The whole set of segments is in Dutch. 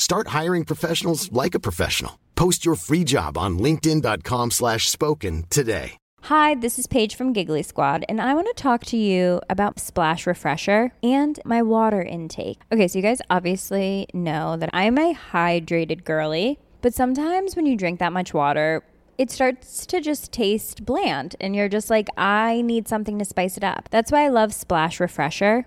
Start hiring professionals like a professional. Post your free job on linkedin.com slash spoken today. Hi, this is Paige from Giggly Squad, and I want to talk to you about Splash Refresher and my water intake. Okay, so you guys obviously know that I'm a hydrated girly, but sometimes when you drink that much water, it starts to just taste bland, and you're just like, I need something to spice it up. That's why I love Splash Refresher.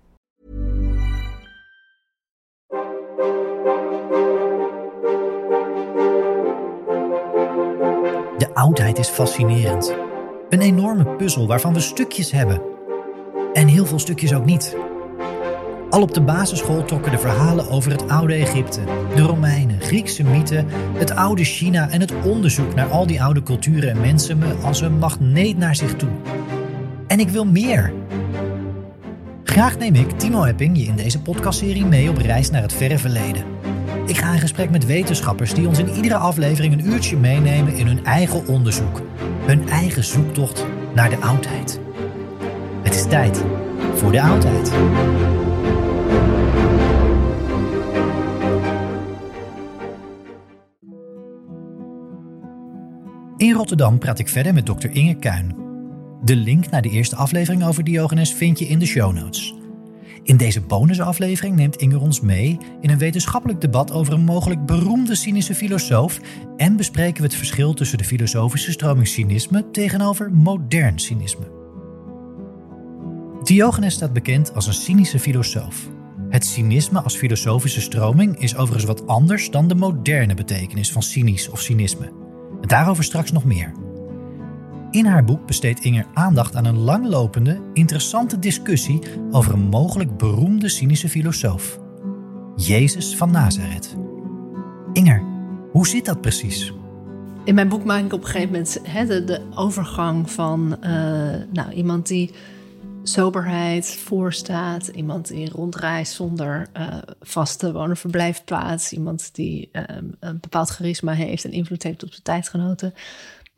Oudheid is fascinerend. Een enorme puzzel waarvan we stukjes hebben. En heel veel stukjes ook niet. Al op de basisschool trokken de verhalen over het oude Egypte, de Romeinen, Griekse mythen, het oude China en het onderzoek naar al die oude culturen en mensen me als een magneet naar zich toe. En ik wil meer. Graag neem ik, Timo Epping, je in deze podcastserie mee op reis naar het verre verleden. Ik ga in gesprek met wetenschappers die ons in iedere aflevering een uurtje meenemen in hun eigen onderzoek. Hun eigen zoektocht naar de oudheid. Het is tijd voor de oudheid. In Rotterdam praat ik verder met dokter Inge Kuin. De link naar de eerste aflevering over Diogenes vind je in de show notes. In deze bonusaflevering neemt Inge ons mee in een wetenschappelijk debat over een mogelijk beroemde cynische filosoof en bespreken we het verschil tussen de filosofische stroming cynisme tegenover modern cynisme. Diogenes staat bekend als een cynische filosoof. Het cynisme als filosofische stroming is overigens wat anders dan de moderne betekenis van cynisch of cynisme. Daarover straks nog meer. In haar boek besteedt Inger aandacht aan een langlopende, interessante discussie over een mogelijk beroemde cynische filosoof. Jezus van Nazareth. Inger, hoe zit dat precies? In mijn boek maak ik op een gegeven moment de, de overgang van uh, nou, iemand die soberheid voorstaat, iemand die rondreist zonder uh, vaste wonenverblijfplaats, iemand die um, een bepaald charisma heeft en invloed heeft op zijn tijdgenoten.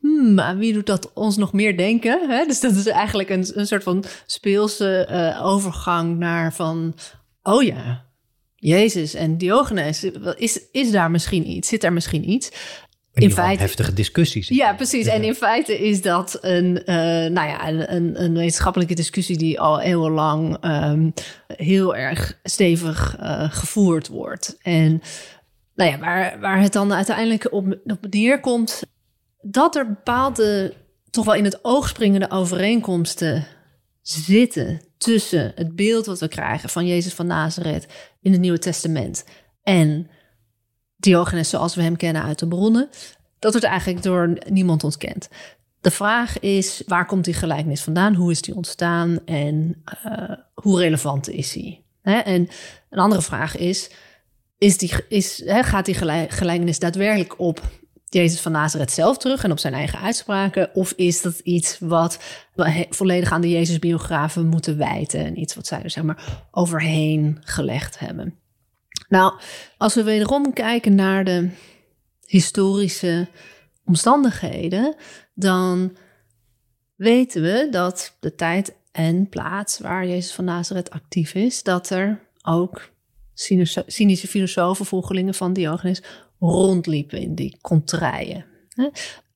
Hmm, aan wie doet dat ons nog meer denken? Hè? Dus dat is eigenlijk een, een soort van speelse uh, overgang naar van, oh ja, Jezus en Diogenes, is, is daar misschien iets? Zit er misschien iets? in feite heftige discussies. Ja, precies. En in feite is dat een, uh, nou ja, een, een, wetenschappelijke discussie die al eeuwenlang um, heel erg stevig uh, gevoerd wordt. En nou ja, waar, waar het dan uiteindelijk op, op neerkomt, dat er bepaalde, toch wel in het oog springende overeenkomsten zitten tussen het beeld wat we krijgen van Jezus van Nazareth in het Nieuwe Testament en Diogenes zoals we hem kennen uit de bronnen, dat wordt eigenlijk door niemand ontkend. De vraag is, waar komt die gelijkenis vandaan? Hoe is die ontstaan en uh, hoe relevant is hij? En een andere vraag is, is die, is, gaat die gelijkenis daadwerkelijk op Jezus van Nazareth zelf terug en op zijn eigen uitspraken? Of is dat iets wat we volledig aan de Jezus-biografen moeten wijten en iets wat zij er zeg maar overheen gelegd hebben? Nou, als we wederom kijken naar de historische omstandigheden, dan weten we dat de tijd en plaats waar Jezus van Nazareth actief is, dat er ook cynische filosofen, volgelingen van Diogenes, rondliepen in die contraien.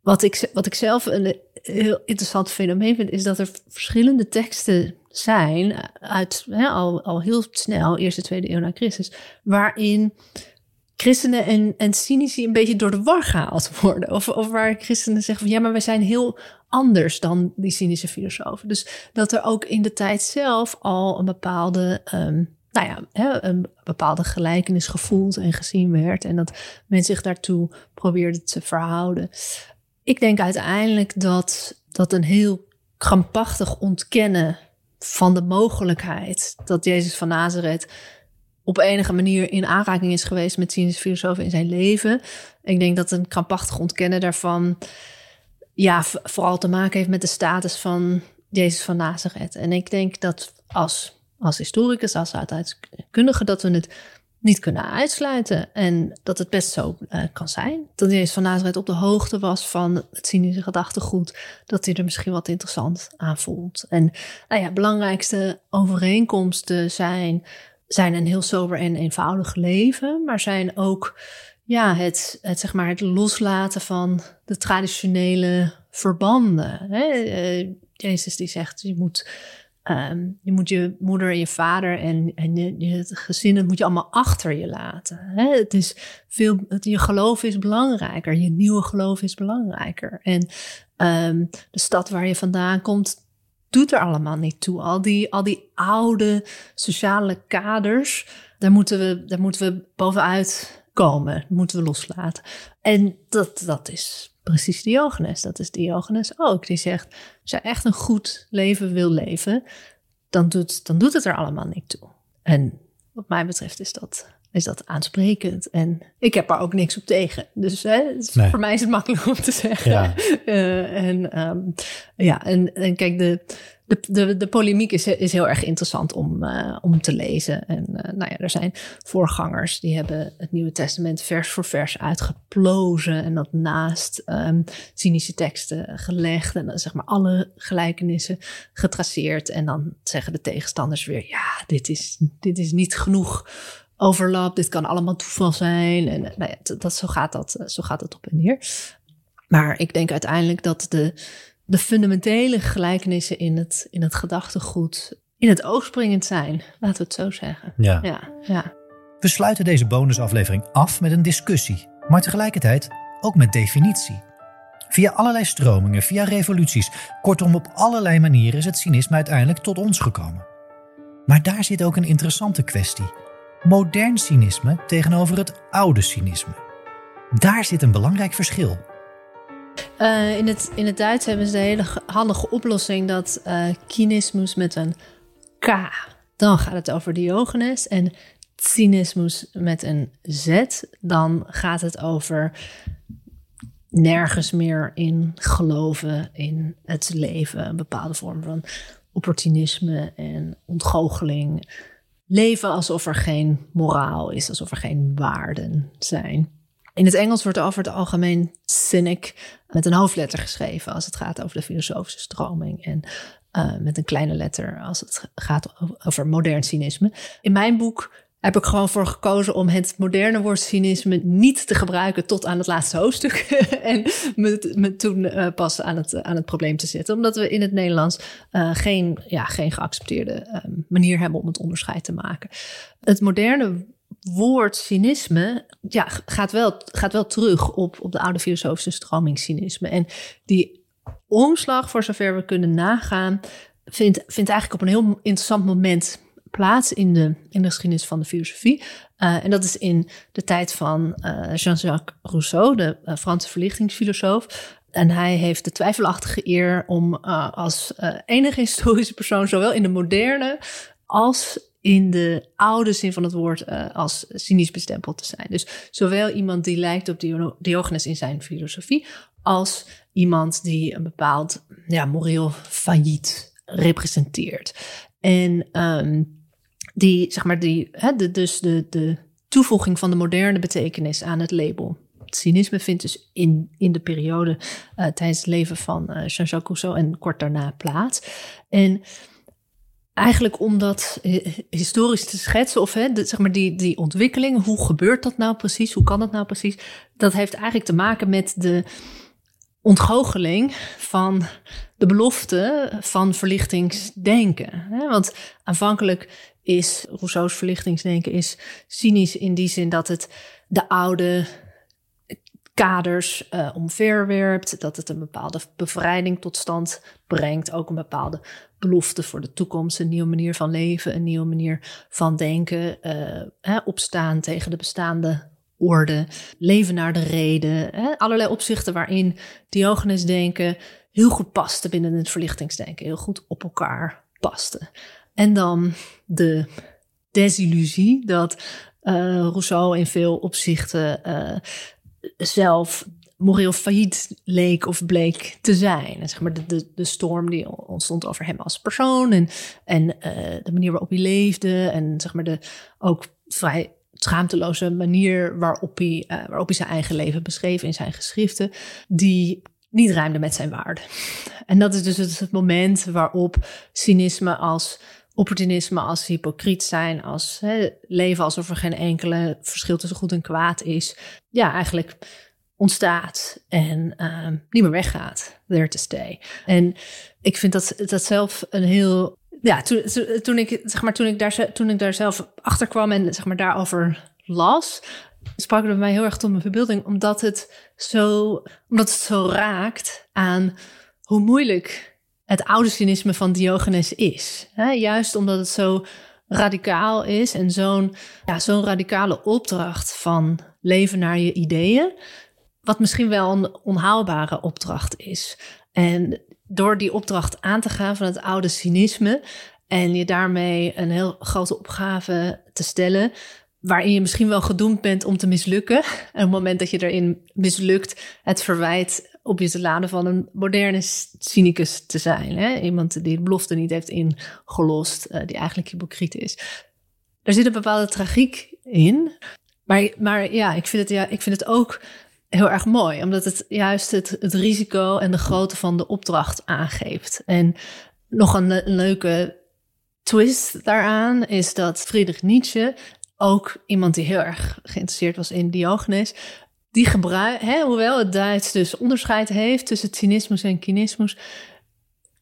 Wat ik, wat ik zelf een heel interessant fenomeen vind, is dat er verschillende teksten zijn uit al, al heel snel, eerste, tweede eeuw na Christus, waarin christenen en, en cynici een beetje door de war gehaald worden. Of, of waar christenen zeggen van ja, maar wij zijn heel anders dan die cynische filosofen. Dus dat er ook in de tijd zelf al een bepaalde, um, nou ja, een bepaalde gelijkenis gevoeld en gezien werd. En dat men zich daartoe probeerde te verhouden. Ik denk uiteindelijk dat dat een heel krampachtig ontkennen van de mogelijkheid dat Jezus van Nazareth op enige manier in aanraking is geweest met cynische filosofen in zijn leven. Ik denk dat een krampachtig ontkennen daarvan ja, vooral te maken heeft met de status van Jezus van Nazareth. En ik denk dat als, als historicus, als uitkundige, dat we het niet kunnen uitsluiten. En dat het best zo uh, kan zijn. Dat Jezus van Nazareth op de hoogte was van het cynische gedachtegoed. Dat hij er misschien wat interessant aan voelt. En nou ja, belangrijkste overeenkomsten zijn, zijn een heel sober en eenvoudig leven. Maar zijn ook ja, het, het, zeg maar, het loslaten van de traditionele verbanden. Hè? Uh, Jezus die zegt, je moet Um, je moet je moeder en je vader en, en je, je, gezin, dat moet je allemaal achter je laten. Hè? Het is veel, je geloof is belangrijker, je nieuwe geloof is belangrijker. En um, de stad waar je vandaan komt, doet er allemaal niet toe. Al die, al die oude sociale kaders, daar moeten we, daar moeten we bovenuit komen, moeten we loslaten. En dat, dat is precies Diogenes. Dat is Diogenes ook. Die zegt, als je echt een goed leven wil leven, dan doet, dan doet het er allemaal niet toe. En wat mij betreft is dat, is dat aansprekend. En ik heb er ook niks op tegen. Dus hè, voor mij is het makkelijk om te zeggen. Ja. Uh, en, um, ja, en, en kijk, de, de, de, de polemiek is, is heel erg interessant om, uh, om te lezen. En uh, nou ja, er zijn voorgangers die hebben het Nieuwe Testament vers voor vers uitgeplozen en dat naast um, cynische teksten gelegd en dan zeg maar alle gelijkenissen getraceerd. En dan zeggen de tegenstanders weer, ja, dit is, dit is niet genoeg overlap, dit kan allemaal toeval zijn. En nou ja, dat, zo, gaat dat, zo gaat het op en neer. Maar ik denk uiteindelijk dat de de fundamentele gelijkenissen in het, in het gedachtegoed in het oog springend zijn. Laten we het zo zeggen. Ja. ja, ja. We sluiten deze bonusaflevering af met een discussie, maar tegelijkertijd ook met definitie. Via allerlei stromingen, via revoluties, kortom op allerlei manieren is het cynisme uiteindelijk tot ons gekomen. Maar daar zit ook een interessante kwestie. Modern cynisme tegenover het oude cynisme. Daar zit een belangrijk verschil. Uh, in, het, in het Duits hebben ze de hele handige oplossing dat uh, kynismus met een K. Dan gaat het over Diogenes. En cynismus met een Z. Dan gaat het over nergens meer in geloven in het leven. Een bepaalde vorm van opportunisme en ontgoocheling. Leven alsof er geen moraal is, alsof er geen waarden zijn. In het Engels wordt over het algemeen cynic met een hoofdletter geschreven als het gaat over de filosofische stroming. En uh, met een kleine letter als het gaat over modern cynisme. In mijn boek heb ik gewoon voor gekozen om het moderne woord cynisme niet te gebruiken tot aan het laatste hoofdstuk. en me, toen uh, pas aan het, aan het probleem te zetten. Omdat we in het Nederlands uh, geen, ja, geen geaccepteerde uh, manier hebben om het onderscheid te maken. Het moderne woord cynisme ja, gaat, wel, gaat wel terug op, op de oude filosofische stroming cynisme. En die omslag, voor zover we kunnen nagaan, vindt, vindt eigenlijk op een heel interessant moment plaats in de, in de geschiedenis van de filosofie. Uh, en dat is in de tijd van uh, Jean-Jacques Rousseau, de uh, Franse verlichtingsfilosoof. En hij heeft de twijfelachtige eer om als enige historische persoon, zowel in de moderne als in de oude zin van het woord uh, als cynisch bestempeld te zijn. Dus zowel iemand die lijkt op Diogenes in zijn filosofie, als iemand die een bepaald ja, moreel failliet representeert. En um, die, zeg maar, die, hè, de, dus de, de toevoeging van de moderne betekenis aan het label. Cynisme vindt dus in, in de periode uh, tijdens het leven van uh, Jean-Jacques Rousseau en kort daarna plaats. En eigenlijk om dat historisch te schetsen, of hè, zeg maar die, die ontwikkeling, hoe gebeurt dat nou precies? Hoe kan dat nou precies? Dat heeft eigenlijk te maken met de ontgoocheling van de belofte van verlichtingsdenken. Want aanvankelijk is Rousseau's verlichtingsdenken is cynisch in die zin dat het de oude kaders uh, omverwerpt, dat het een bepaalde bevrijding tot stand brengt, ook een bepaalde belofte voor de toekomst, een nieuwe manier van leven, een nieuwe manier van denken, uh, hè, opstaan tegen de bestaande orde, leven naar de reden, hè, allerlei opzichten waarin Diogenes denken heel goed paste binnen het verlichtingsdenken, heel goed op elkaar paste. En dan de desillusie dat uh, Rousseau in veel opzichten zelf moreel failliet leek of bleek te zijn. En zeg maar de, de, de storm die ontstond over hem als persoon en, en uh, de manier waarop hij leefde en zeg maar de ook vrij schaamteloze manier waarop hij, uh, waarop hij zijn eigen leven beschreef in zijn geschriften, die niet ruimde met zijn waarde. En dat is dus het moment waarop cynisme als opportunisme als hypocriet zijn, als hè, leven alsof er geen enkele verschil tussen goed en kwaad is. Ja, eigenlijk ontstaat en uh, niet meer weggaat. There to stay. En ik vind dat, dat zelf een heel. Ja, toen, toen, ik, zeg maar, toen, ik daar, toen ik daar zelf achter kwam en zeg maar, daarover las, sprak het bij mij heel erg tot mijn verbeelding, omdat het zo, omdat het zo raakt aan hoe moeilijk het oude cynisme van Diogenes is. Juist omdat het zo radicaal is en zo'n ja, zo'n radicale opdracht van leven naar je ideeën, wat misschien wel een onhaalbare opdracht is. En door die opdracht aan te gaan van het oude cynisme en je daarmee een heel grote opgave te stellen, waarin je misschien wel gedoemd bent om te mislukken. En op het moment dat je erin mislukt, het verwijt op je te laden van een moderne cynicus te zijn. Hè? Iemand die de belofte niet heeft ingelost, uh, die eigenlijk hypocriet is. Er zit een bepaalde tragiek in. Maar, maar ja, ik vind, het, ja, ik vind het ook heel erg mooi, omdat het juist het, het risico en de grootte van de opdracht aangeeft. En nog een, een leuke twist daaraan is dat Friedrich Nietzsche ook iemand die heel erg geïnteresseerd was in Diogenes, die gebruikt, hoewel het Duits dus onderscheid heeft tussen cynismus en kynismus,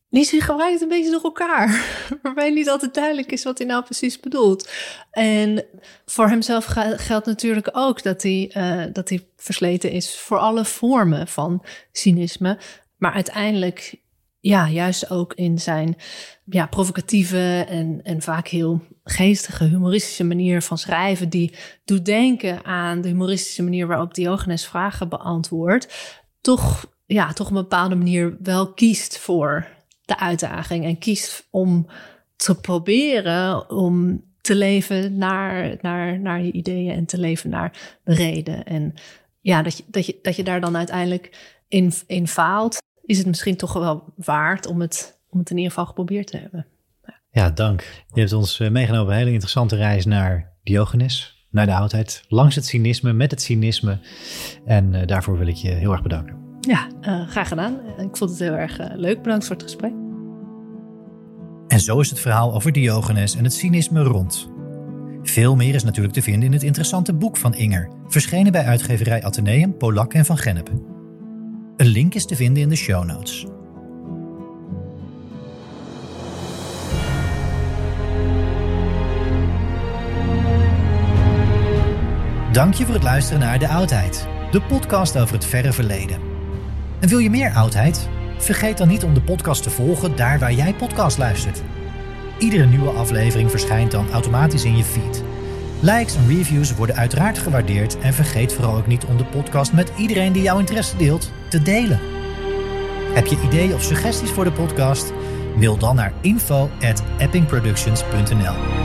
Nietzsche gebruikt het een beetje door elkaar. Waarbij niet altijd duidelijk is wat hij nou precies bedoelt. En voor hemzelf geldt natuurlijk ook dat hij, uh, dat hij versleten is voor alle vormen van cynisme. Maar uiteindelijk, ja, juist ook in zijn ja, provocatieve en, en vaak heel geestige, humoristische manier van schrijven, die doet denken aan de humoristische manier waarop Diogenes vragen beantwoordt, toch, ja, toch op een bepaalde manier wel kiest voor de uitdaging en kiest om te proberen om te leven naar, naar, naar je ideeën en te leven naar de reden. En ja, dat je, dat je, dat je daar dan uiteindelijk in, in faalt, is het misschien toch wel waard om het, om het in ieder geval geprobeerd te hebben. Ja, dank. Je hebt ons eh, meegenomen op een hele interessante reis naar Diogenes, naar de oudheid, langs het cynisme, met het cynisme. En uh, daarvoor wil ik je heel erg bedanken. Ja, uh, graag gedaan. Ik vond het heel erg uh, leuk. Bedankt voor het gesprek. En zo is het verhaal over Diogenes en het cynisme rond. Veel meer is natuurlijk te vinden in het interessante boek van Inger, verschenen bij uitgeverij Atheneum, Polak en Van Gennep. Een link is te vinden in de show notes. Dank je voor het luisteren naar De Oudheid, de podcast over het verre verleden. En wil je meer oudheid? Vergeet dan niet om de podcast te volgen daar waar jij podcast luistert. Iedere nieuwe aflevering verschijnt dan automatisch in je feed. Likes en reviews worden uiteraard gewaardeerd en vergeet vooral ook niet om de podcast met iedereen die jouw interesse deelt te delen. Heb je ideeën of suggesties voor de podcast? Mail dan naar info@eppingproductions.nl.